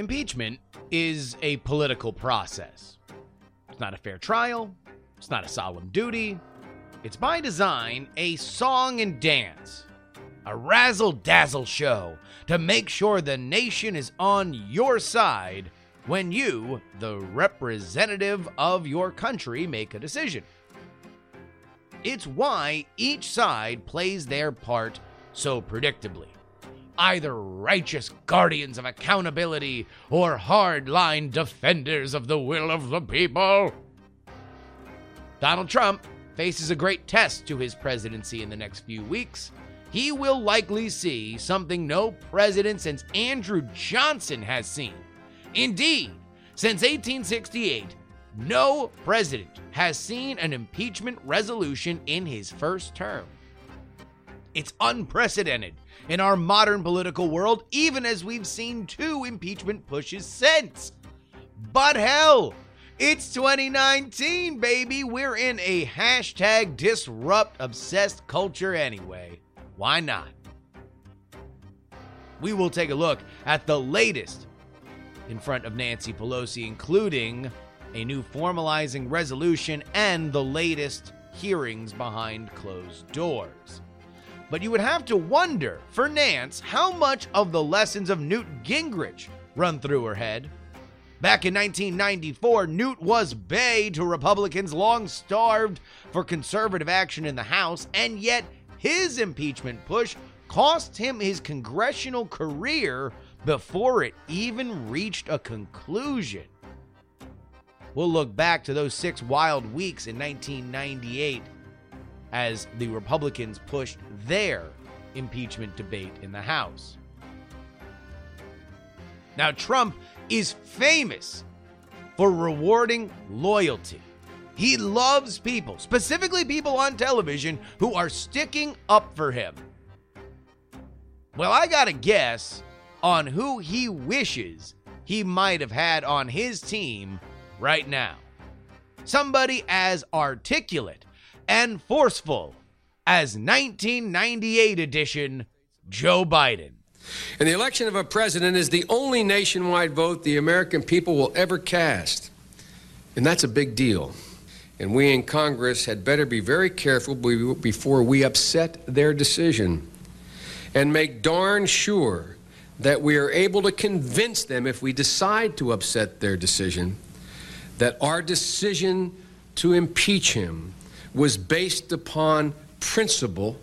Impeachment is a political process. It's not a fair trial, it's not a solemn duty. It's by design a song and dance, a razzle dazzle show to make sure the nation is on your side when you, the representative of your country, make a decision. It's why each side plays their part so predictably either righteous guardians of accountability or hard-line defenders of the will of the people. Donald Trump faces a great test to his presidency in the next few weeks. He will likely see something no president since Andrew Johnson has seen. Indeed, since 1868, no president has seen an impeachment resolution in his first term. It's unprecedented in our modern political world, even as we've seen two impeachment pushes since. But hell, it's 2019, baby. We're in a hashtag disrupt obsessed culture anyway. Why not? We will take a look at the latest in front of Nancy Pelosi, including a new formalizing resolution and the latest hearings behind closed doors. But you would have to wonder, for Nance, how much of the lessons of Newt Gingrich run through her head. Back in 1994, Newt was bay to Republicans long starved for conservative action in the House, and yet his impeachment push cost him his congressional career before it even reached a conclusion. We'll look back to those six wild weeks in 1998 as the Republicans pushed their impeachment debate in the House. Now, Trump is famous for rewarding loyalty. He loves people, specifically people on television, who are sticking up for him. Well, I got to guess on who he wishes he might have had on his team right now. Somebody as articulate and forceful as 1998 edition Joe Biden. And the election of a president is the only nationwide vote the American people will ever cast. And that's a big deal. And we in Congress had better be very careful before we upset their decision and make darn sure that we are able to convince them, if we decide to upset their decision, that our decision to impeach him was based upon principle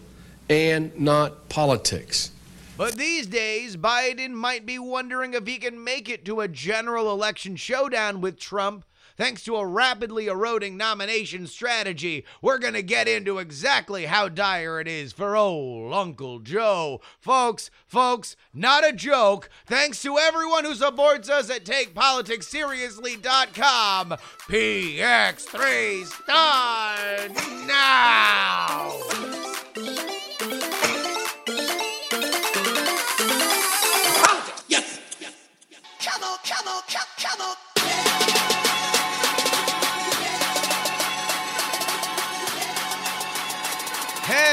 and not politics. But these days, Biden might be wondering if he can make it to a general election showdown with Trump thanks to a rapidly eroding nomination strategy. We're going to get into exactly how dire it is for old Uncle Joe. Folks, folks, not a joke. Thanks to everyone who supports us at TakePoliticsSeriously.com. PX3 start now. Yes. Come on, come on, come on.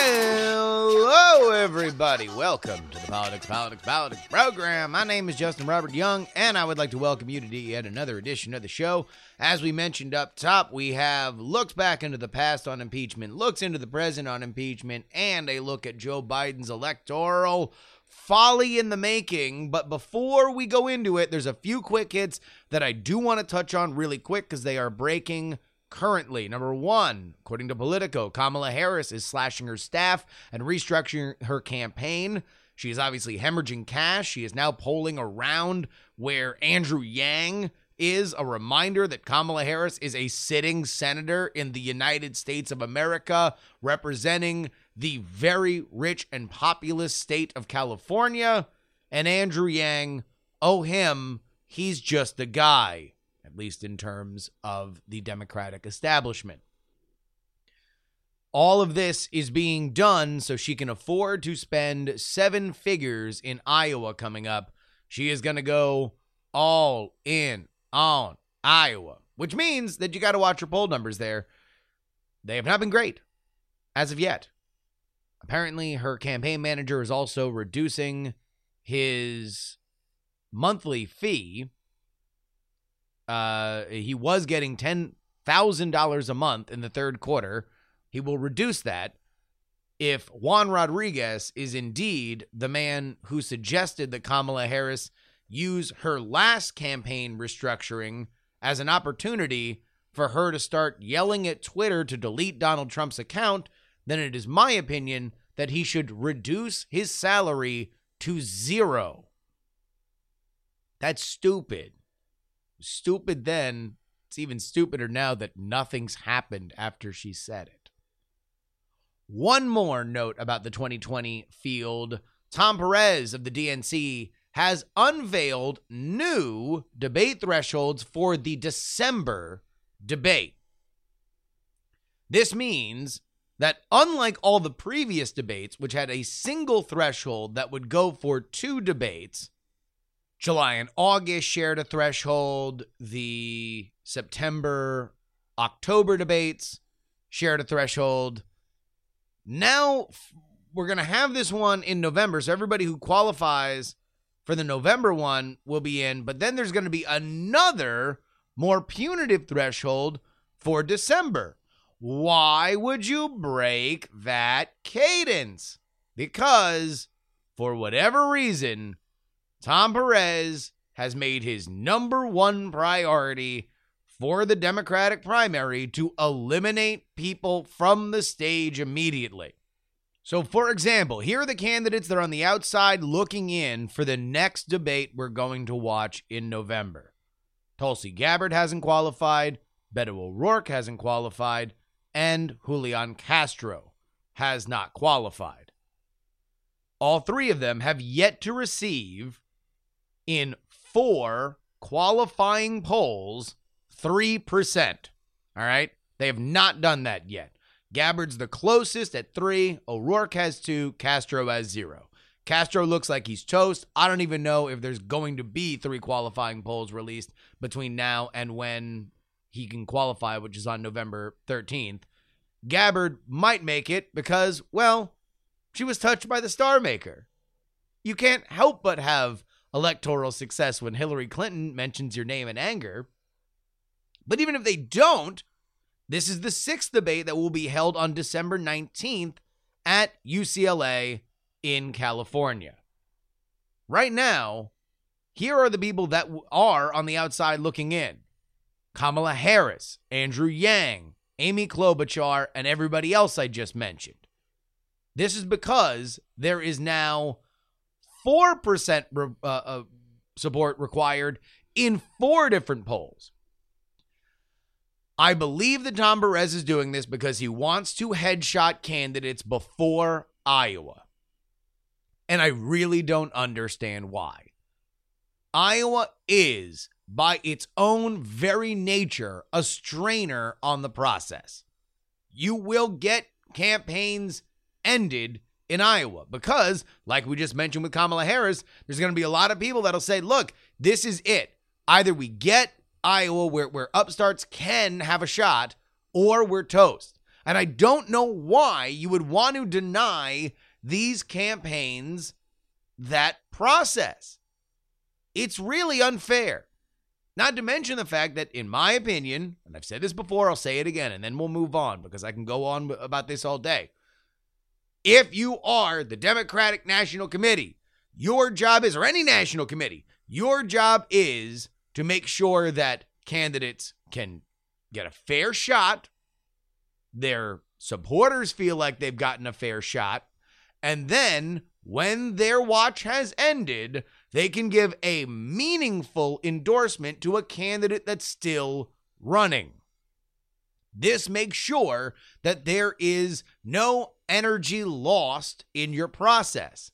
Hello, everybody. Welcome to the Politics, Politics, Politics program. My name is Justin Robert Young, and I would like to welcome you to yet another edition of the show. As we mentioned up top, we have looks back into the past on impeachment, looks into the present on impeachment, and a look at Joe Biden's electoral folly in the making. But before we go into it, there's a few quick hits that I do want to touch on really quick because they are breaking currently. Number one, according to Politico, Kamala Harris is slashing her staff and restructuring her campaign. She is obviously hemorrhaging cash. She is now polling around where Andrew Yang is. A reminder that Kamala Harris is a sitting senator in the United States of America, representing the very rich and populous state of California. And Andrew Yang, oh, him, he's just a guy at least in terms of the Democratic establishment. All of this is being done so she can afford to spend seven figures in Iowa coming up. She is going to go all in on Iowa, which means that you got to watch her poll numbers there. They have not been great as of yet. Apparently, her campaign manager is also reducing his monthly fee Uh, he was getting $10,000 a month in the third quarter. He will reduce that if Juan Rodriguez is indeed the man who suggested that Kamala Harris use her last campaign restructuring as an opportunity for her to start yelling at Twitter to delete Donald Trump's account, then it is my opinion that he should reduce his salary to zero. That's stupid. Stupid then. It's even stupider now that nothing's happened after she said it. One more note about the 2020 field Tom Perez of the DNC has unveiled new debate thresholds for the December debate. This means that unlike all the previous debates, which had a single threshold that would go for two debates, July and August shared a threshold, the September October debates shared a threshold. Now we're going to have this one in November. So everybody who qualifies for the November one will be in, but then there's going to be another more punitive threshold for December. Why would you break that cadence? Because for whatever reason, Tom Perez has made his number one priority for the Democratic primary to eliminate people from the stage immediately. So, for example, here are the candidates that are on the outside looking in for the next debate we're going to watch in November. Tulsi Gabbard hasn't qualified, Beto O'Rourke hasn't qualified, and Julian Castro has not qualified. All three of them have yet to receive, in four qualifying polls, 3%. All right? They have not done that yet. Gabbard's the closest at three. O'Rourke has two. Castro has zero. Castro looks like he's toast. I don't even know if there's going to be three qualifying polls released between now and when he can qualify, which is on November 13th. Gabbard might make it because, well, she was touched by the star maker. You can't help but have electoral success when Hillary Clinton mentions your name in anger. But even if they don't, this is the sixth debate that will be held on December 19th at UCLA in California. Right now, here are the people that are on the outside looking in Kamala Harris, Andrew Yang, Amy Klobuchar, and everybody else I just mentioned. This is because there is now 4% re- uh, uh, support required in four different polls. I believe that Tom Perez is doing this because he wants to headshot candidates before Iowa. And I really don't understand why. Iowa is, by its own very nature, a strainer on the process. You will get campaigns ended in Iowa because, like we just mentioned with Kamala Harris, there's going to be a lot of people that'll say, look, this is it. Either we get Iowa where, where upstarts can have a shot or we're toast. And I don't know why you would want to deny these campaigns that process. It's really unfair. Not to mention the fact that, in my opinion, and I've said this before, I'll say it again, and then we'll move on because I can go on about this all day. If you are the Democratic National Committee, your job is, or any national committee, your job is to make sure that candidates can get a fair shot, their supporters feel like they've gotten a fair shot, and then when their watch has ended, they can give a meaningful endorsement to a candidate that's still running. This makes sure that there is no energy lost in your process.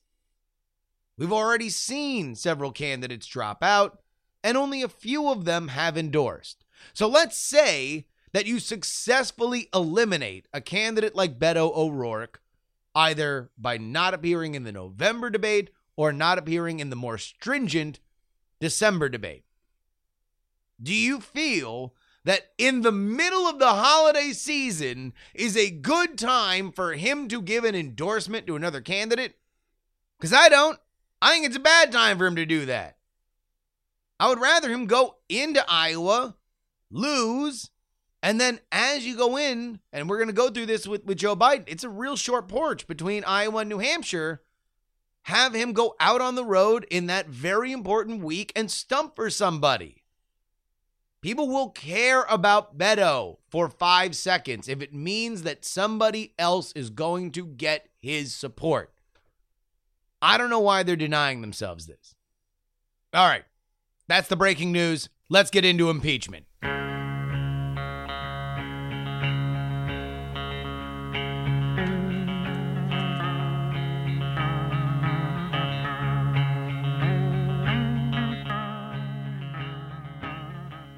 We've already seen several candidates drop out, and only a few of them have endorsed. So let's say that you successfully eliminate a candidate like Beto O'Rourke, either by not appearing in the November debate or not appearing in the more stringent December debate. Do you feel that in the middle of the holiday season is a good time for him to give an endorsement to another candidate? Because I don't. I think it's a bad time for him to do that. I would rather him go into Iowa, lose, and then as you go in, and we're going to go through this with, with Joe Biden, it's a real short porch between Iowa and New Hampshire. Have him go out on the road in that very important week and stump for somebody. People will care about Beto for five seconds if it means that somebody else is going to get his support. I don't know why they're denying themselves this. All right. That's the breaking news. Let's get into impeachment.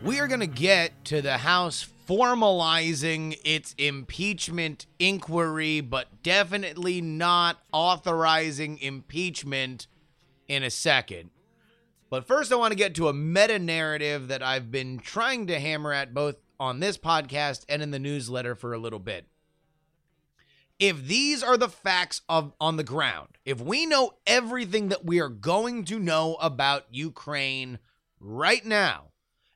We are going to get to the House formalizing its impeachment inquiry, but definitely not authorizing impeachment in a second. But first, I want to get to a meta narrative that I've been trying to hammer at both on this podcast and in the newsletter for a little bit. If these are the facts of on the ground, if we know everything that we are going to know about Ukraine right now,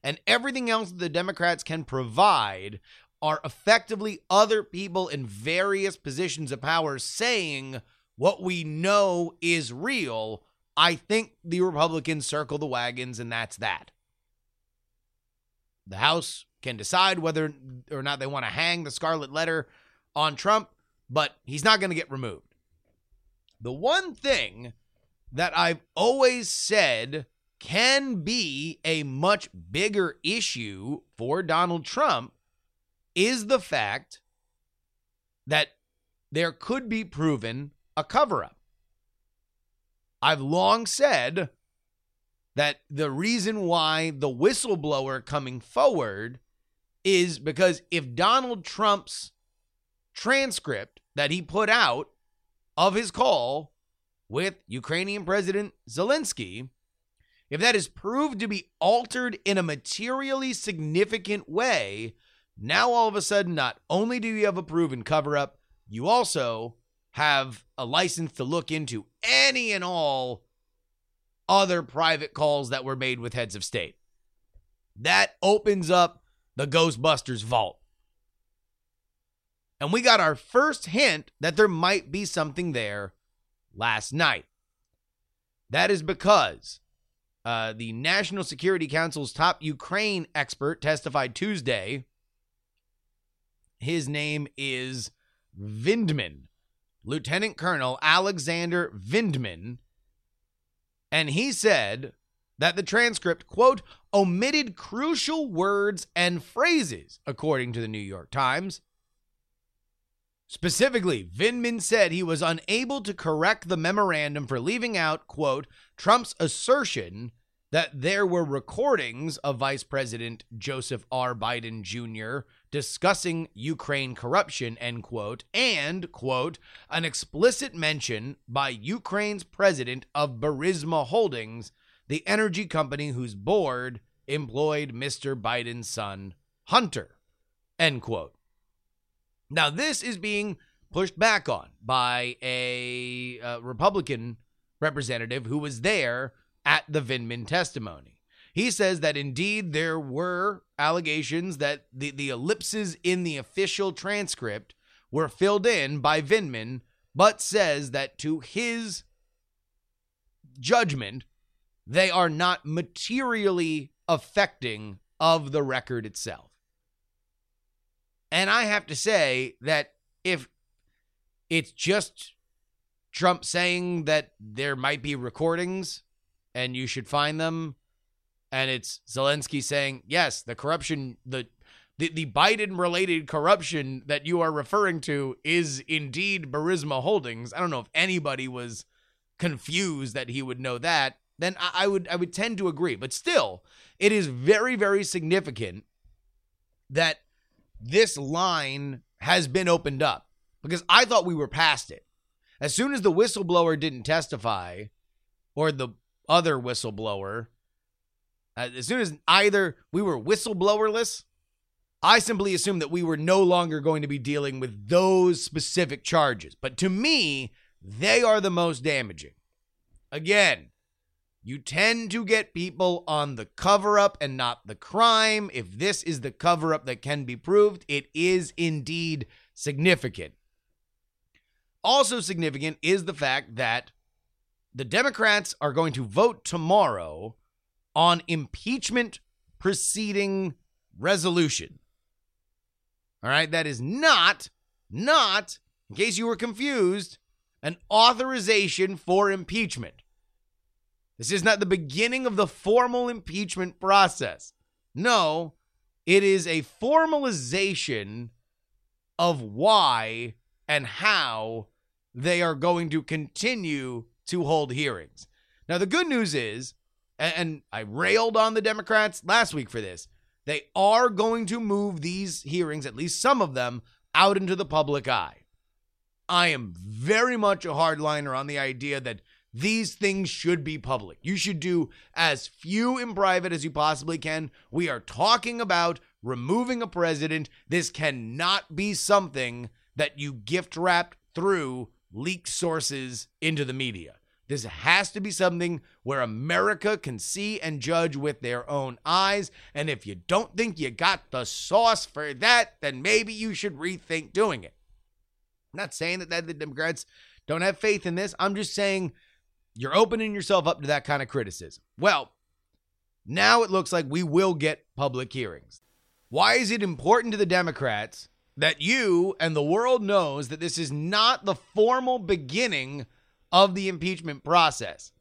and everything else that the Democrats can provide are effectively other people in various positions of power saying what we know is real, I think the Republicans circle the wagons, and that's that. The House can decide whether or not they want to hang the scarlet letter on Trump, but he's not going to get removed. The one thing that I've always said can be a much bigger issue for Donald Trump is the fact that there could be proven a cover up. I've long said that the reason why the whistleblower coming forward is because if Donald Trump's transcript that he put out of his call with Ukrainian President Zelensky if that is proved to be altered in a materially significant way, now all of a sudden, not only do you have a proven cover up, you also have a license to look into any and all other private calls that were made with heads of state. That opens up the Ghostbusters vault. And we got our first hint that there might be something there last night. That is because uh, the National Security Council's top Ukraine expert testified Tuesday. His name is Vindman, Lieutenant Colonel Alexander Vindman. And he said that the transcript, quote, omitted crucial words and phrases, according to the New York Times. Specifically, Vindman said he was unable to correct the memorandum for leaving out, quote, Trump's assertion that there were recordings of Vice President Joseph R. Biden Jr. discussing Ukraine corruption, end quote, and, quote, an explicit mention by Ukraine's president of Burisma Holdings, the energy company whose board employed Mr. Biden's son, Hunter, end quote. Now, this is being pushed back on by a uh, Republican representative who was there at the Vindman testimony. He says that indeed there were allegations that the, the ellipses in the official transcript were filled in by Vindman, but says that to his judgment, they are not materially affecting of the record itself. And I have to say that if it's just Trump saying that there might be recordings and you should find them, and it's Zelensky saying, yes, the corruption, the the, the Biden related corruption that you are referring to is indeed Burisma Holdings. I don't know if anybody was confused that he would know that. Then I, I would I would tend to agree. But still, it is very, very significant that this line has been opened up because I thought we were past it. As soon as the whistleblower didn't testify, or the other whistleblower, uh, as soon as either we were whistleblowerless, I simply assumed that we were no longer going to be dealing with those specific charges. But to me, they are the most damaging. Again, You tend to get people on the cover up and not the crime. If this is the cover up that can be proved, it is indeed significant. Also, significant is the fact that the Democrats are going to vote tomorrow on impeachment proceeding resolution. All right, that is not, not, in case you were confused, an authorization for impeachment. This is not the beginning of the formal impeachment process. No, it is a formalization of why and how they are going to continue to hold hearings. Now, the good news is, and I railed on the Democrats last week for this, they are going to move these hearings, at least some of them, out into the public eye. I am very much a hardliner on the idea that these things should be public. You should do as few in private as you possibly can. We are talking about removing a president. This cannot be something that you gift wrap through leaked sources into the media. This has to be something where America can see and judge with their own eyes. And if you don't think you got the sauce for that, then maybe you should rethink doing it. I'm not saying that, that the Democrats don't have faith in this. I'm just saying you're opening yourself up to that kind of criticism. Well, now it looks like we will get public hearings. Why is it important to the Democrats that you and the world knows that this is not the formal beginning of the impeachment process?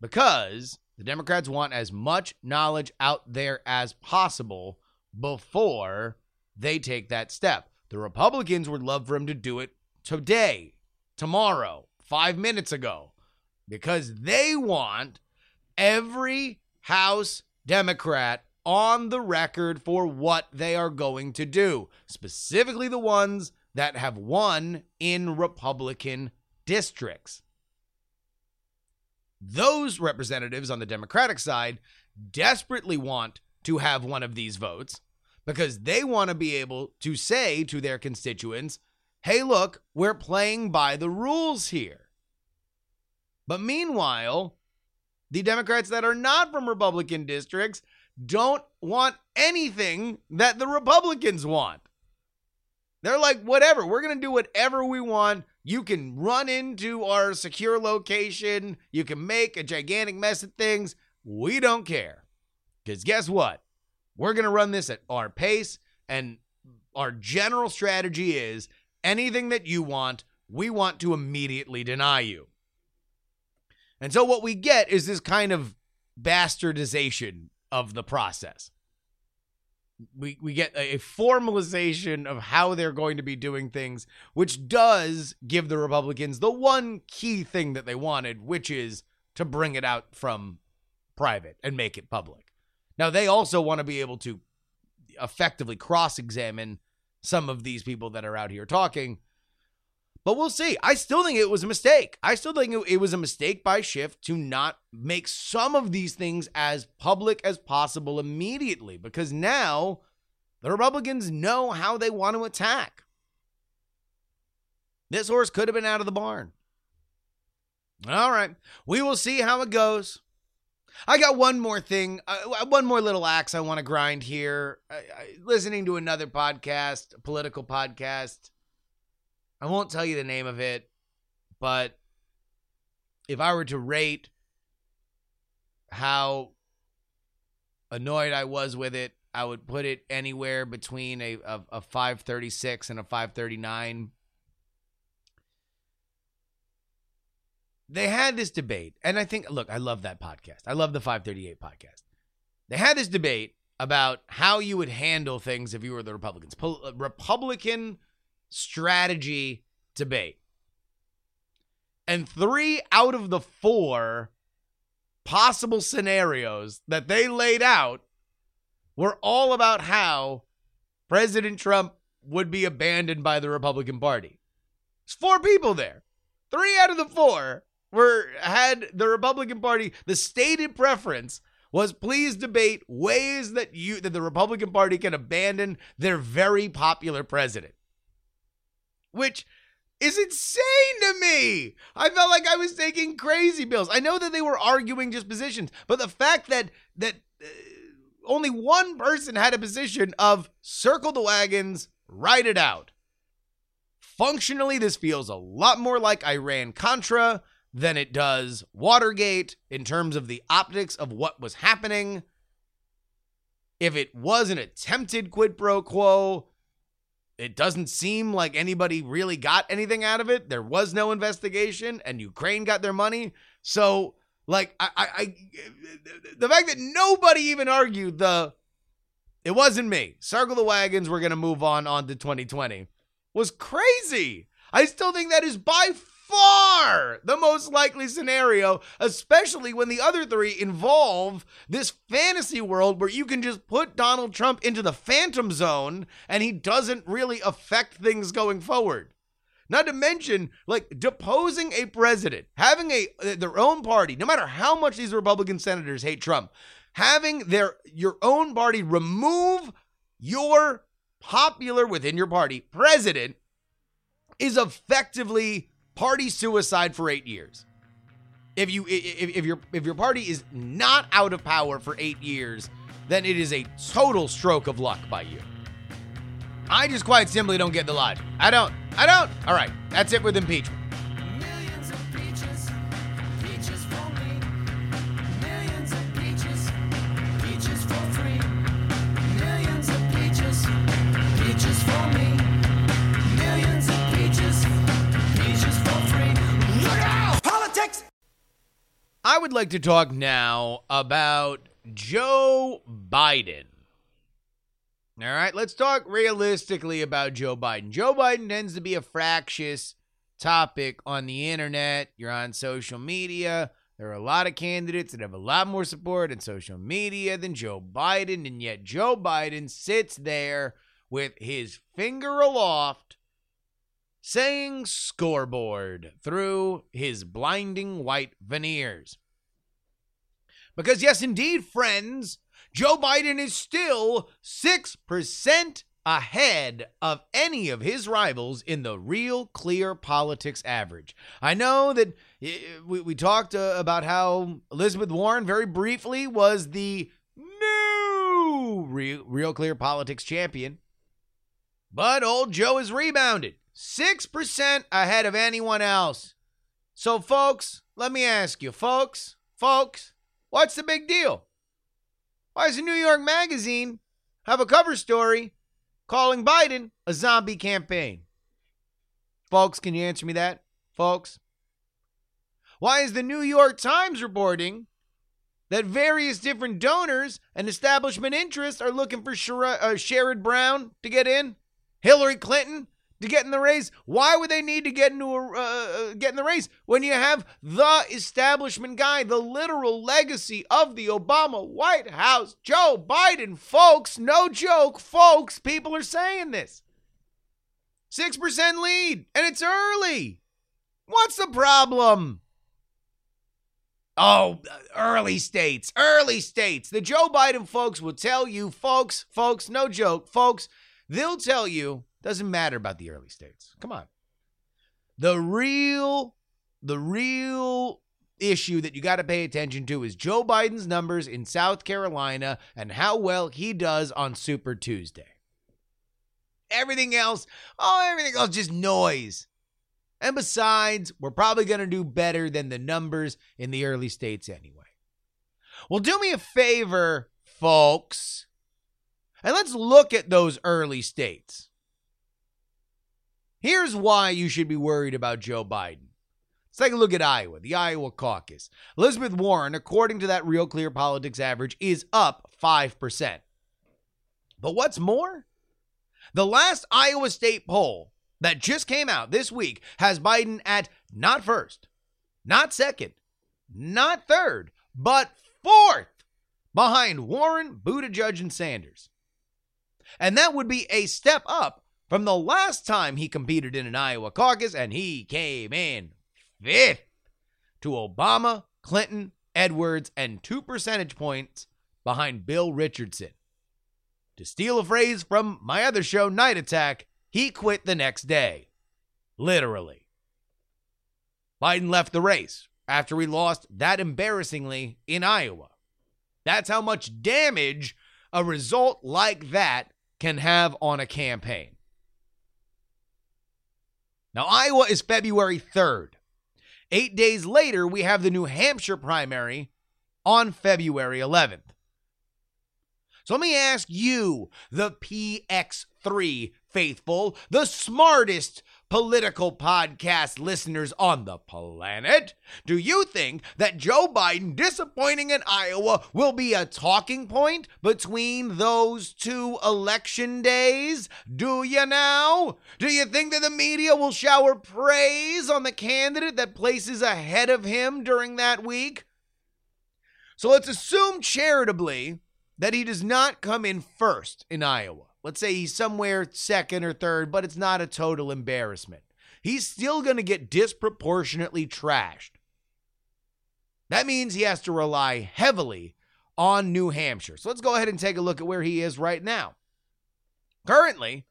Because the Democrats want as much knowledge out there as possible before they take that step. The Republicans would love for him to do it today, tomorrow, five minutes ago, because they want every House Democrat on the record for what they are going to do, specifically the ones that have won in Republican districts. Those representatives on the Democratic side desperately want to have one of these votes because they want to be able to say to their constituents, hey, look, we're playing by the rules here. But meanwhile, the Democrats that are not from Republican districts don't want anything that the Republicans want. They're like, whatever, we're going to do whatever we want. You can run into our secure location. You can make a gigantic mess of things. We don't care. Because guess what? We're going to run this at our pace. And our general strategy is anything that you want, we want to immediately deny you. And so what we get is this kind of bastardization of the process. We we get a formalization of how they're going to be doing things, which does give the Republicans the one key thing that they wanted, which is to bring it out from private and make it public. Now they also want to be able to effectively cross-examine some of these people that are out here talking but we'll see. I still think it was a mistake. I still think it was a mistake by Schiff to not make some of these things as public as possible immediately because now the Republicans know how they want to attack. This horse could have been out of the barn. All right. We will see how it goes. I got one more thing, uh, one more little axe I want to grind here. I, I, listening to another podcast, political podcast I won't tell you the name of it, but if I were to rate how annoyed I was with it, I would put it anywhere between a, a, a 536 and a 539. They had this debate, and I think, look, I love that podcast. I love the 538 podcast. They had this debate about how you would handle things if you were the Republicans. Po- uh, Republican strategy debate. And three out of the four possible scenarios that they laid out were all about how President Trump would be abandoned by the Republican Party. There's four people there. Three out of the four were had the Republican Party, the stated preference was please debate ways that you that the Republican Party can abandon their very popular president which is insane to me. I felt like I was taking crazy pills. I know that they were arguing just positions, but the fact that that uh, only one person had a position of circle the wagons, ride it out. Functionally, this feels a lot more like Iran Contra than it does Watergate in terms of the optics of what was happening. If it was an attempted quid pro quo, it doesn't seem like anybody really got anything out of it. There was no investigation, and Ukraine got their money. So, like, I, I, I the fact that nobody even argued the it wasn't me. Circle the wagons. We're gonna move on on to 2020 was crazy. I still think that is by far the most likely scenario, especially when the other three involve this fantasy world where you can just put Donald Trump into the phantom zone and he doesn't really affect things going forward. Not to mention, like deposing a president, having a uh, their own party, no matter how much these Republican senators hate Trump, having their your own party remove your popular within your party president is effectively party suicide for eight years. If you if, if your if your party is not out of power for eight years, then it is a total stroke of luck by you. I just quite simply don't get the logic. I don't. I don't. All right, that's it with impeachment. Would like to talk now about Joe Biden. All right, let's talk realistically about Joe Biden. Joe Biden tends to be a fractious topic on the internet. You're on social media. There are a lot of candidates that have a lot more support in social media than Joe Biden, and yet Joe Biden sits there with his finger aloft saying scoreboard through his blinding white veneers. Because, yes, indeed, friends, Joe Biden is still 6% ahead of any of his rivals in the real clear politics average. I know that eh, we, we talked uh, about how Elizabeth Warren very briefly was the new real, real clear politics champion. But old Joe has rebounded 6% ahead of anyone else. So, folks, let me ask you, folks, folks, what's the big deal? Why does the New York Magazine have a cover story calling Biden a zombie campaign? Folks, can you answer me that? Folks? Why is the New York Times reporting that various different donors and establishment interests are looking for uh, Sherrod Brown to get in? Hillary Clinton to get in the race? Why would they need to get into a uh, uh, get in the race when you have the establishment guy, the literal legacy of the Obama White House, Joe Biden, folks? No joke, folks. People are saying this. Six percent lead, and it's early. What's the problem? Oh, early states, early states. The Joe Biden folks will tell you, folks, folks, no joke, folks, they'll tell you doesn't matter about the early states. Come on. The real, the real issue that you got to pay attention to is Joe Biden's numbers in South Carolina and how well he does on Super Tuesday. Everything else, oh, everything else just noise. And besides, we're probably going to do better than the numbers in the early states anyway. Well, do me a favor, folks, and let's look at those early states. Here's why you should be worried about Joe Biden. Let's take a look at Iowa, the Iowa caucus. Elizabeth Warren, according to that Real Clear Politics average, is up 5%. But what's more? The last Iowa State poll that just came out this week has Biden at not first, not second, not third, but fourth behind Warren, Buttigieg, and Sanders. And that would be a step up from the last time he competed in an Iowa caucus, and he came in fifth to Obama, Clinton, Edwards, and two percentage points behind Bill Richardson. To steal a phrase from my other show, Night Attack, he quit the next day. Literally. Biden left the race after he lost that embarrassingly in Iowa. That's how much damage a result like that can have on a campaign. Now, Iowa is February 3rd. Eight days later, we have the New Hampshire primary on February 11th. So let me ask you, the PX3 faithful, the smartest political podcast listeners on the planet, do you think that Joe Biden disappointing in Iowa will be a talking point between those two election days? Do you now? Do you think that the media will shower praise on the candidate that places ahead of him during that week? So let's assume charitably that he does not come in first in Iowa. Let's say he's somewhere second or third, but it's not a total embarrassment. He's still going to get disproportionately trashed. That means he has to rely heavily on New Hampshire. So let's go ahead and take a look at where he is right now. Currently,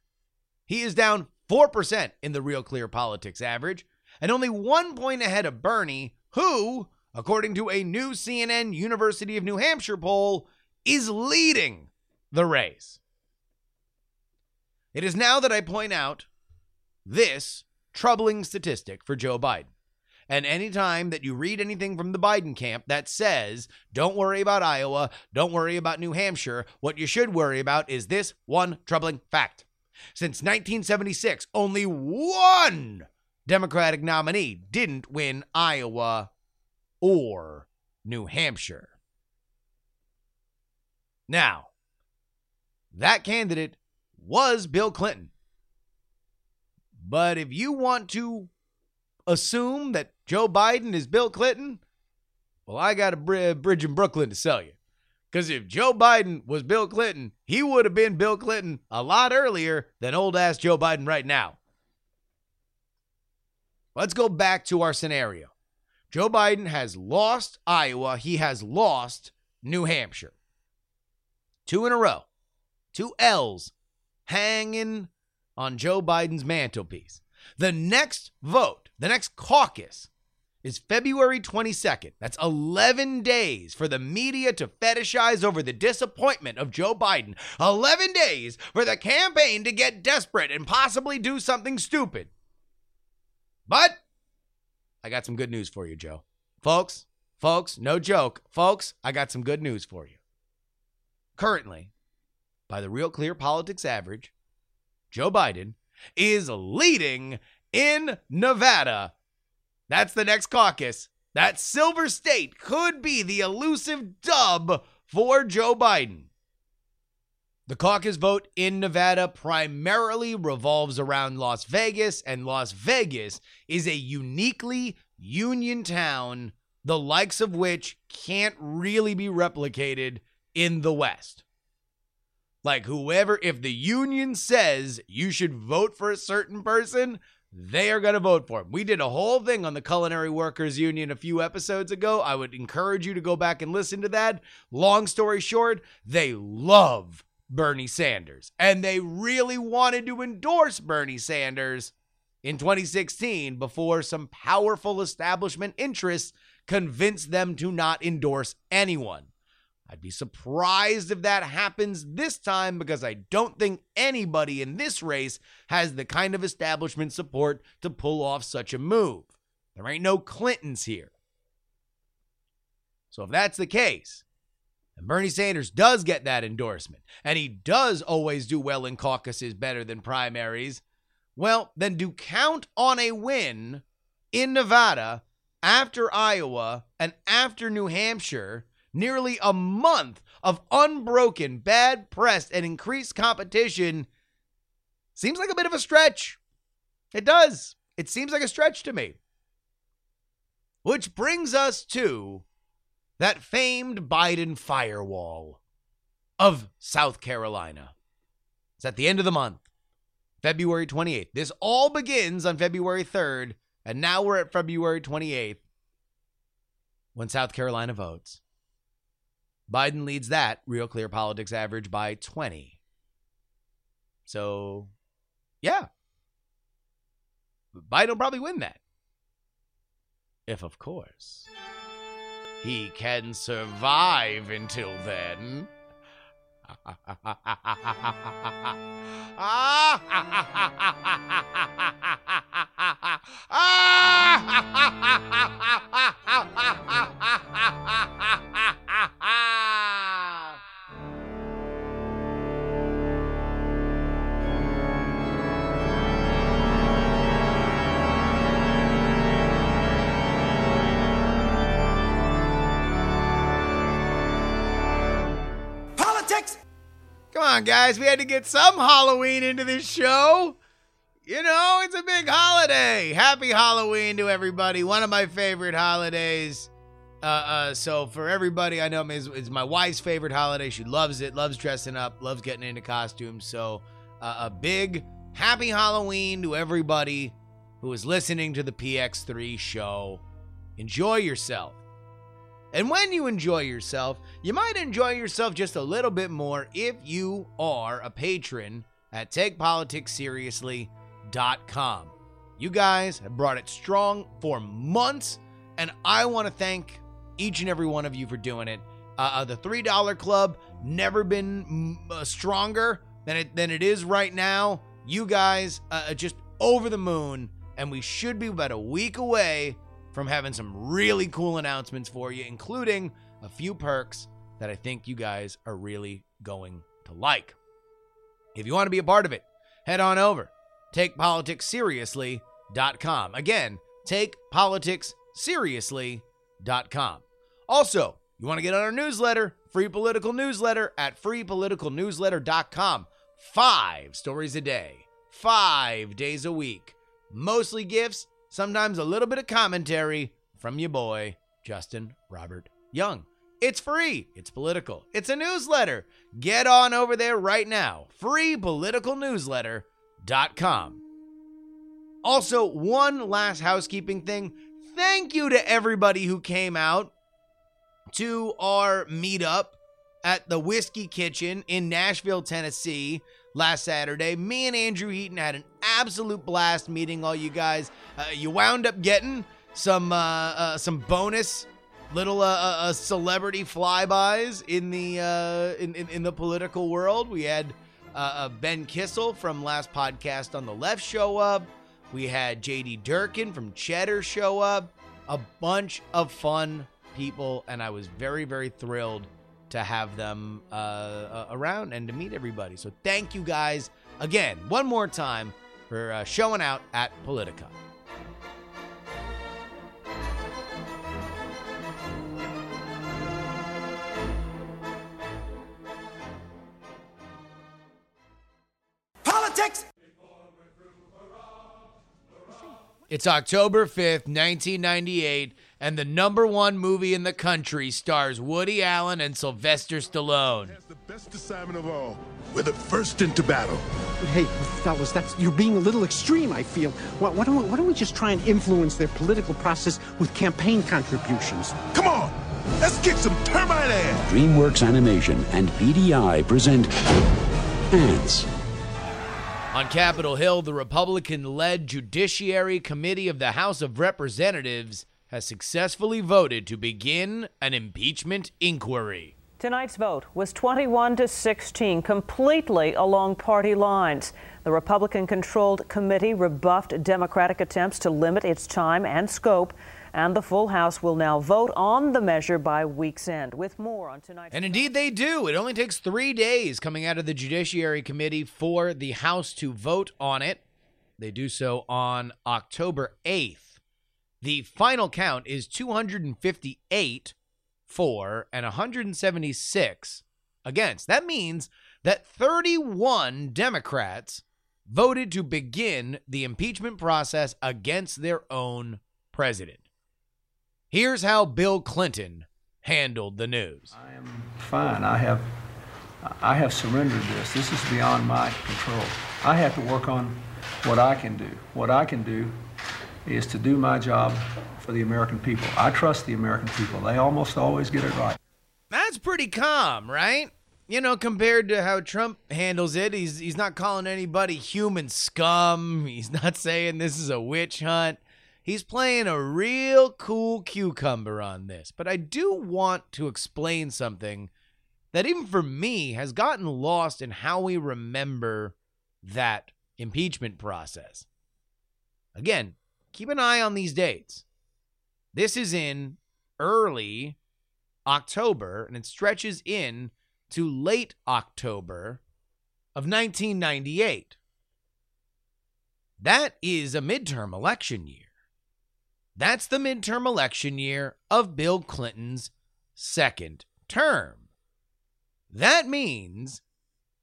he is down 4% in the Real Clear Politics average and only one point ahead of Bernie, who, according to a new CNN University of New Hampshire poll, is leading the race. It is now that I point out this troubling statistic for Joe Biden. And anytime that you read anything from the Biden camp that says, don't worry about Iowa, don't worry about New Hampshire, what you should worry about is this one troubling fact. Since 1976, only one Democratic nominee didn't win Iowa or New Hampshire. Now, that candidate was Bill Clinton. But if you want to assume that Joe Biden is Bill Clinton, well, I got a br- bridge in Brooklyn to sell you. Because if Joe Biden was Bill Clinton, he would have been Bill Clinton a lot earlier than old ass Joe Biden right now. Let's go back to our scenario. Joe Biden has lost Iowa, he has lost New Hampshire. Two in a row. Two L's hanging on Joe Biden's mantelpiece. The next vote, the next caucus, is February 22nd. That's 11 days for the media to fetishize over the disappointment of Joe Biden. 11 days for the campaign to get desperate and possibly do something stupid. But I got some good news for you, Joe. Folks, folks, no joke. Folks, I got some good news for you. Currently, by the Real Clear Politics average, Joe Biden is leading in Nevada. That's the next caucus. That Silver State could be the elusive dub for Joe Biden. The caucus vote in Nevada primarily revolves around Las Vegas, and Las Vegas is a uniquely union town, the likes of which can't really be replicated in the West. Like, whoever, if the union says you should vote for a certain person, they are going to vote for him. We did a whole thing on the Culinary Workers Union a few episodes ago. I would encourage you to go back and listen to that. Long story short, they love Bernie Sanders, and they really wanted to endorse Bernie Sanders in 2016 before some powerful establishment interests convinced them to not endorse anyone. I'd be surprised if that happens this time because I don't think anybody in this race has the kind of establishment support to pull off such a move. There ain't no Clintons here. So if that's the case, and Bernie Sanders does get that endorsement, and he does always do well in caucuses better than primaries, well, then do count on a win in Nevada after Iowa and after New Hampshire nearly a month of unbroken bad press and increased competition seems like a bit of a stretch. It does. It seems like a stretch to me. Which brings us to that famed Biden firewall of South Carolina. It's at the end of the month, February 28th. This all begins on February 3rd, and now we're at February 28th when South Carolina votes. Biden leads that Real Clear Politics average by 20. So, yeah. Biden will probably win that. If, of course, he can survive until then. ハハハハハ! Come on, guys. We had to get some Halloween into this show. You know, it's a big holiday. Happy Halloween to everybody. One of my favorite holidays. Uh, uh, so for everybody, I know it's, my wife's favorite holiday. She loves it, loves dressing up, loves getting into costumes. So uh, a big happy Halloween to everybody who is listening to the PX3 show. Enjoy yourself. And when you enjoy yourself, you might enjoy yourself just a little bit more if you are a patron at TakePoliticsSeriously.com. You guys have brought it strong for months, and I want to thank each and every one of you for doing it. Uh, uh, the $3 club never been uh, stronger than it than it is right now. You guys uh, are just over the moon, and we should be about a week away from having some really cool announcements for you, including a few perks that I think you guys are really going to like. If you want to be a part of it, head on over. TakePoliticsSeriously.com. Again, TakePoliticsSeriously.com. Also, you want to get on our newsletter, free political newsletter at freepoliticalnewsletter.com. Five stories a day, five days a week. Mostly gifts, sometimes a little bit of commentary from your boy, Justin Robert Young. It's free, it's political, it's a newsletter. Get on over there right now. Freepoliticalnewsletter.com. Also, one last housekeeping thing. Thank you to everybody who came out to our meetup at the Whiskey Kitchen in Nashville, Tennessee last Saturday. Me and Andrew Heaton had an absolute blast meeting all you guys. Uh, you wound up getting some uh, uh, some bonus little uh, uh, celebrity flybys in the uh, in, in in the political world. We had Ben Kissel from last podcast on the left show up. We had JD Durkin from Cheddar show up. A bunch of fun people, and I was very very thrilled to have them uh, uh, around and to meet everybody. So thank you guys again one more time for uh, showing out at Politica. Politics! It's October 5th, 1998, and the number one movie in the country stars Woody Allen and Sylvester Stallone. That's the best assignment of all. We're the first into battle. Hey, fellas, that's you're being a little extreme. I feel. Why, why don't we, why don't we just try and influence their political process with campaign contributions? Come on, let's kick some termite ass. DreamWorks Animation and PDI present Antz. On Capitol Hill, the Republican led Judiciary Committee of the House of Representatives has successfully voted to begin an impeachment inquiry. Tonight's vote was 21 to 16, completely along party lines. The Republican controlled committee rebuffed Democratic attempts to limit its time and scope, and the full House will now vote on the measure by week's end. With more on tonight's And indeed, they do. It only takes three days coming out of the Judiciary Committee for the House to vote on it. They do so on October 8th. The final count is 258 for and 176 against. That means that 31 Democrats voted to begin the impeachment process against their own president. Here's how Bill Clinton handled the news. I am fine. I have, I have surrendered this. This is beyond my control. I have to work on what I can do. What I can do is to do my job for the American people. I trust the American people. They almost always get it right. That's pretty calm, right? you know, compared to how Trump handles it, he's he's not calling anybody human scum. He's not saying this is a witch hunt. He's playing a real cool cucumber on this. But I do want to explain something that even for me has gotten lost in how we remember that impeachment process. Again, keep an eye on these dates. This is in early October and it stretches in to late October of 1998. That is a midterm election year. That's the midterm election year of Bill Clinton's second term. That means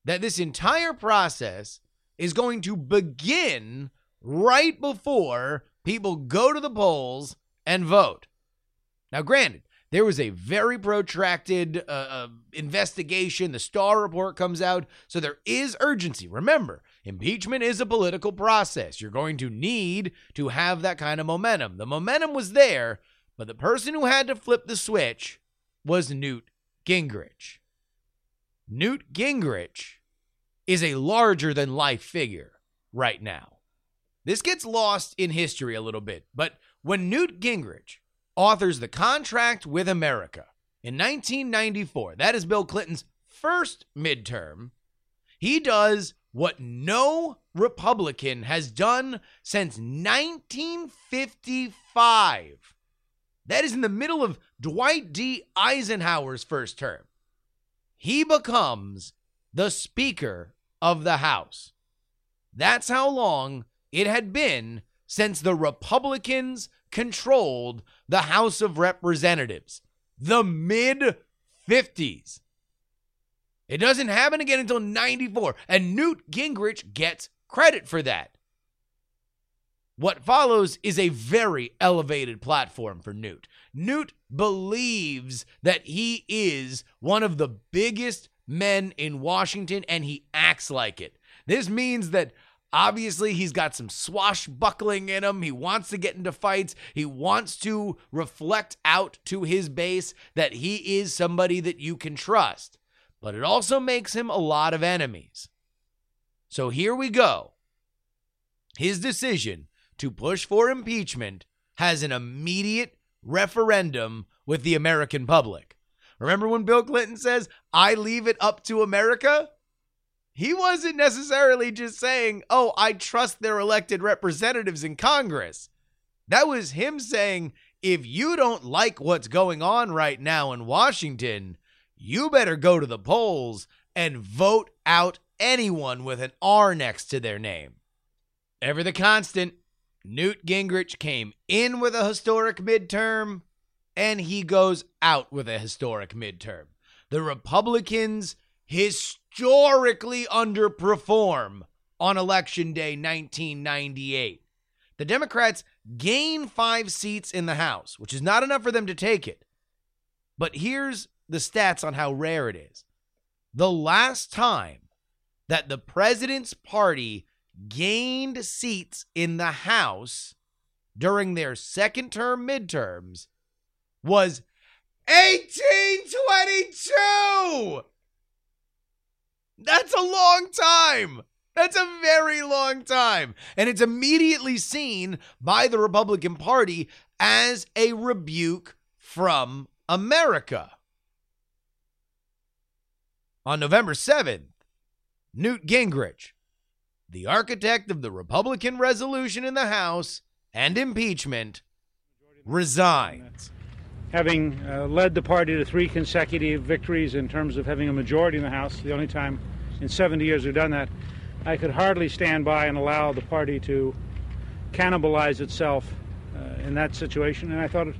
that this entire process is going to begin right before people go to the polls and vote. Now, granted, there was a very protracted uh, uh, investigation. The Starr report comes out, so there is urgency. Remember, impeachment is a political process. You're going to need to have that kind of momentum. The momentum was there, but the person who had to flip the switch was Newt Gingrich. Newt Gingrich is a larger than life figure right now. This gets lost in history a little bit, but when Newt Gingrich authors The Contract with America in 1994, that is Bill Clinton's first midterm, he does what no Republican has done since 1955. That is in the middle of Dwight D. Eisenhower's first term. He becomes the Speaker of the House. That's how long it had been since the Republicans controlled the House of Representatives. The mid 50s. It doesn't happen again until 94, and Newt Gingrich gets credit for that. What follows is a very elevated platform for Newt. Newt believes that he is one of the biggest men in Washington, and he acts like it. This means that Obviously, he's got some swashbuckling in him. He wants to get into fights. He wants to reflect out to his base that he is somebody that you can trust. But it also makes him a lot of enemies. So here we go. His decision to push for impeachment has an immediate referendum with the American public. Remember when Bill Clinton says, I leave it up to America? He wasn't necessarily just saying, oh, I trust their elected representatives in Congress. That was him saying, if you don't like what's going on right now in Washington, you better go to the polls and vote out anyone with an R next to their name. Ever the constant, Newt Gingrich came in with a historic midterm and he goes out with a historic midterm. The Republicans historically underperform on election day 1998. The Democrats gain five seats in the House, which is not enough for them to take it. But here's the stats on how rare it is. The last time that the president's party gained seats in the House during their second term midterms was 1822. That's a long time. That's a very long time. And it's immediately seen by the Republican Party as a rebuke from America. On November 7th, Newt Gingrich, the architect of the Republican resolution in the House and impeachment, resigns. Having uh, led the party to three consecutive victories in terms of having a majority in the House, the only time in 70 years we've done that, I could hardly stand by and allow the party to cannibalize itself uh, in that situation. And I thought it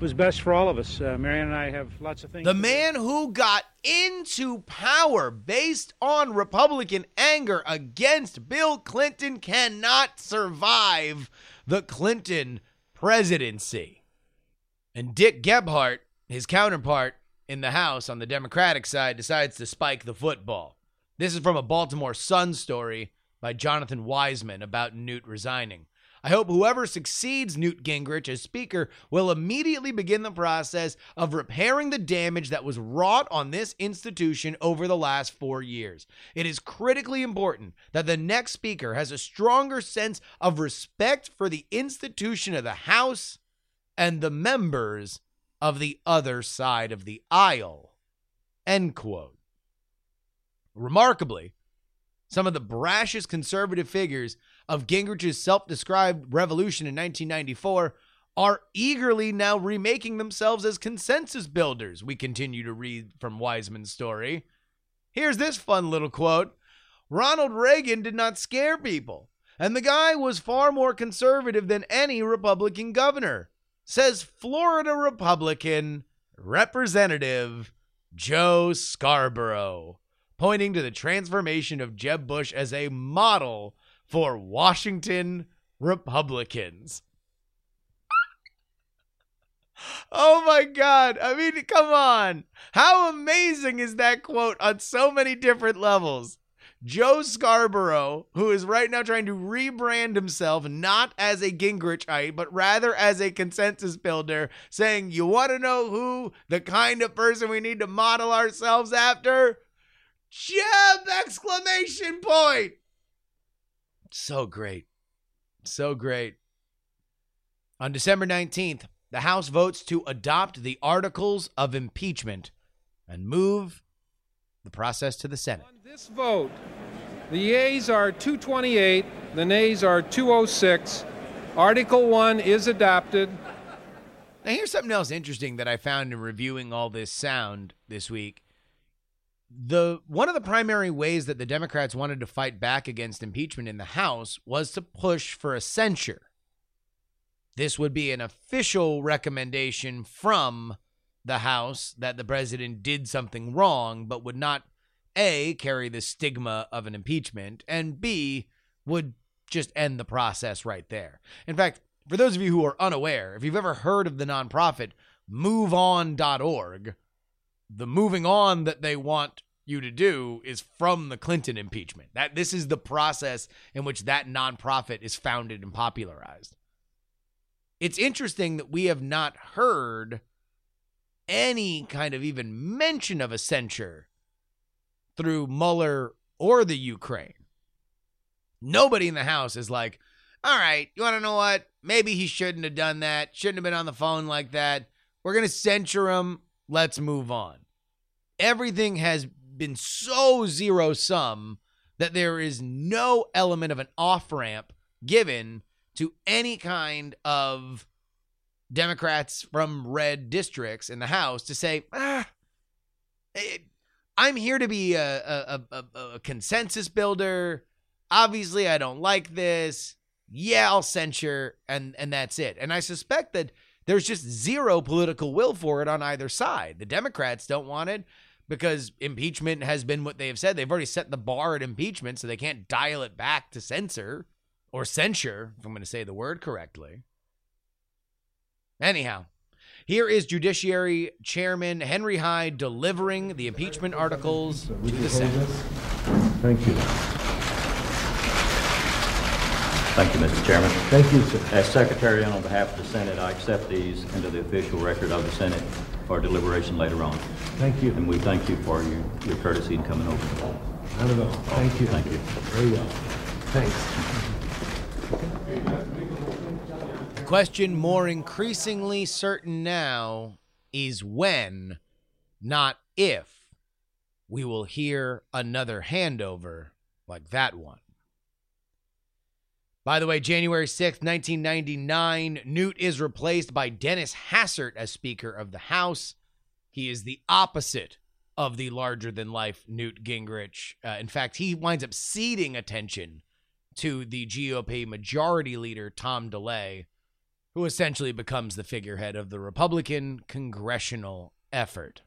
was best for all of us. Uh, Marianne and I have lots of things. The man who got into power based on Republican anger against Bill Clinton cannot survive the Clinton presidency. And Dick Gephardt, his counterpart in the House on the Democratic side, decides to spike the football. This is from a Baltimore Sun story by Jonathan Weisman about Newt resigning. I hope whoever succeeds Newt Gingrich as Speaker will immediately begin the process of repairing the damage that was wrought on this institution over the last four years. It is critically important that the next Speaker has a stronger sense of respect for the institution of the House and the members of the other side of the aisle. End quote. Remarkably, some of the brashest conservative figures of Gingrich's self described revolution in 1994 are eagerly now remaking themselves as consensus builders, we continue to read from Weisman's story. Here's this fun little quote Ronald Reagan did not scare people, and the guy was far more conservative than any Republican governor, says Florida Republican Representative Joe Scarborough pointing to the transformation of Jeb Bush as a model for Washington Republicans. oh my God. I mean, come on. How amazing is that quote on so many different levels? Joe Scarborough, who is right now trying to rebrand himself not as a Gingrichite, but rather as a consensus builder, saying, You want to know who the kind of person we need to model ourselves after? Jeb! Exclamation point! So great. So great. On December 19th, the House votes to adopt the articles of impeachment and move the process to the Senate. This vote, the yeas are 228, the nays are 206. Article 1 is adopted. Now, here's something else interesting that I found in reviewing all this sound this week. The one of the primary ways that the Democrats wanted to fight back against impeachment in the House was to push for a censure. This would be an official recommendation from the House that the president did something wrong, but would not A, carry the stigma of an impeachment, and B, would just end the process right there. In fact, for those of you who are unaware, if you've ever heard of the nonprofit moveon.org, the moving on that they want you to do is from the Clinton impeachment. That this is the process in which that nonprofit is founded and popularized. It's interesting that we have not heard any kind of even mention of a censure through Mueller or the Ukraine. Nobody in the House is like, all right, you want to know what? Maybe he shouldn't have done that. Shouldn't have been on the phone like that. We're going to censure him. Let's move on. Everything has been so zero sum that there is no element of an off ramp given to any kind of Democrats from red districts in the House to say, ah, eh, I'm here to be a, a, a, a consensus builder. Obviously, I don't like this. Yeah, I'll censure, and and that's it. And I suspect that there's just zero political will for it on either side. The Democrats don't want it because impeachment has been what they have said. They've already set the bar at impeachment, so they can't dial it back to censor or censure, if I'm going to say the word correctly. Anyhow, here is Judiciary Chairman Henry Hyde delivering the impeachment articles to the Senate. Thank you. Thank you, Mr. Chairman. Thank you, sir. As Secretary and on behalf of the Senate, I accept these into the official record of the Senate for deliberation later on. Thank you. And we thank you for your, your courtesy in coming over. Not at all. Thank you. Thank you. Very well. Thanks. The question more increasingly certain now is when, not if, we will hear another handover like that one. By the way, January 6th, 1999, Newt is replaced by Dennis Hastert as Speaker of the House. He is the opposite of the larger than life Newt Gingrich. Uh, in fact, he winds up ceding attention to the GOP majority leader, Tom DeLay, who essentially becomes the figurehead of the Republican congressional effort.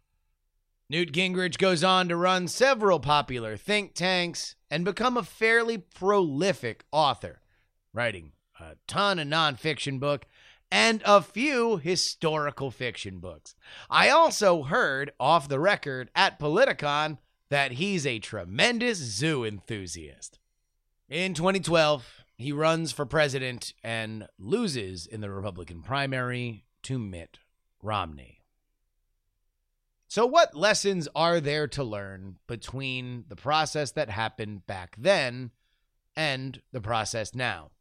Newt Gingrich goes on to run several popular think tanks and become a fairly prolific author, writing a ton of nonfiction book and a few historical fiction books. I also heard off the record at Politicon that he's a tremendous zoo enthusiast. In 2012, he runs for president and loses in the Republican primary to Mitt Romney. So, what lessons are there to learn between the process that happened back then and the process now?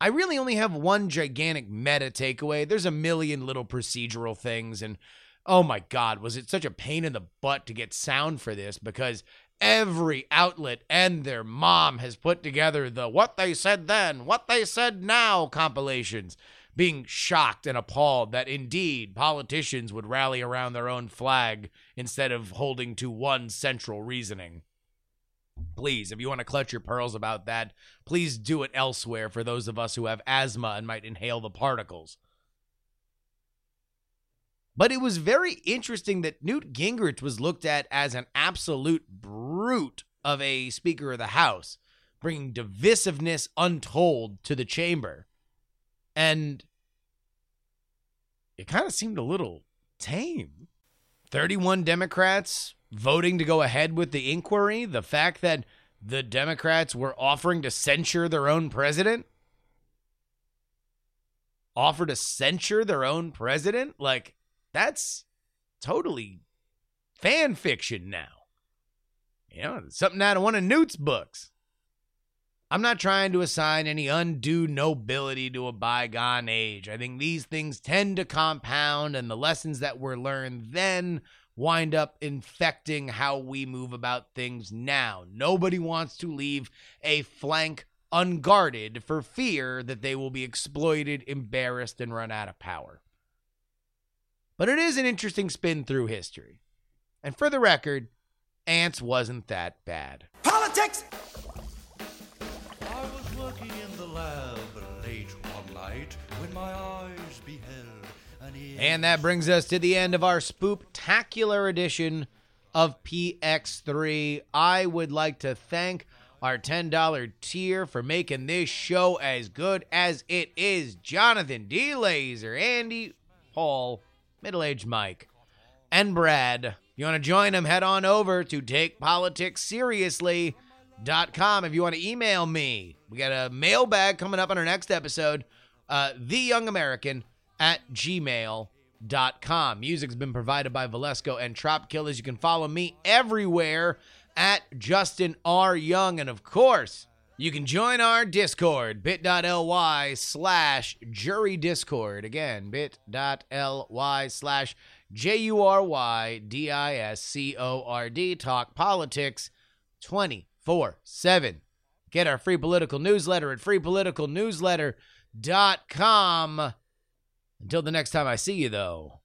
I really only have one gigantic meta takeaway. There's a million little procedural things, and oh my God, was it such a pain in the butt to get sound for this because every outlet and their mom has put together the what they said then, what they said now compilations, being shocked and appalled that indeed politicians would rally around their own flag instead of holding to one central reasoning. Please, if you want to clutch your pearls about that, please do it elsewhere for those of us who have asthma and might inhale the particles. But it was very interesting that Newt Gingrich was looked at as an absolute brute of a Speaker of the House, bringing divisiveness untold to the chamber. And it kind of seemed a little tame. 31 Democrats voting to go ahead with the inquiry, the fact that the Democrats were offering to censure their own president, offer to censure their own president, like that's totally fan fiction now. You know, something out of one of Newt's books. I'm not trying to assign any undue nobility to a bygone age. I think these things tend to compound, and the lessons that were learned then wind up infecting how we move about things now. Nobody wants to leave a flank unguarded for fear that they will be exploited, embarrassed, and run out of power. But it is an interesting spin through history. And for the record, Antz wasn't that bad. Politics! I was working in the lab late one night when my eyes beheld an And that brings us to the end of our spooptacular edition of PX3. I would like to thank our $10 tier for making this show as good as it is. Jonathan D. Laser, Andy, Paul, Middle Aged Mike, and Brad. If you want to join them, head on over to takepoliticsseriously.com. If you want to email me, we got a mailbag coming up on our next episode. Uh, theyoungamerican at gmail.com. Music's been provided by Valesco and Trop Killers. You can follow me everywhere at Justin R. Young. And of course, you can join our Discord, bit.ly slash jury discord. Again, bit.ly slash J U R Y D I S C O R D. Talk politics 24 7. Get our free political newsletter at freepoliticalnewsletter.com. Until the next time I see you, though,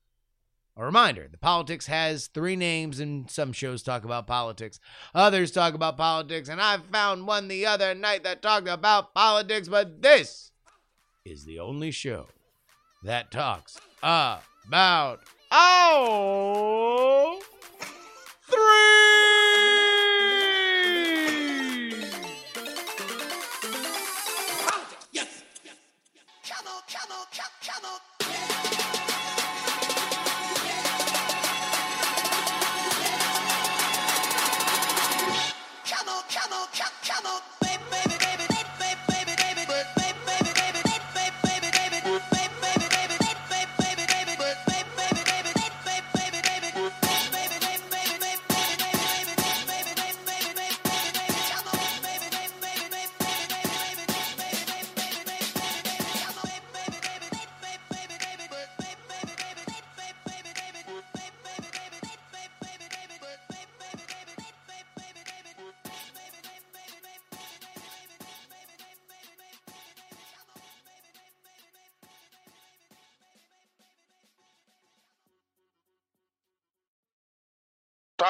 a reminder the politics has three names, and some shows talk about politics. Others talk about politics, and I found one the other night that talked about politics, but this is the only show that talks about oh three.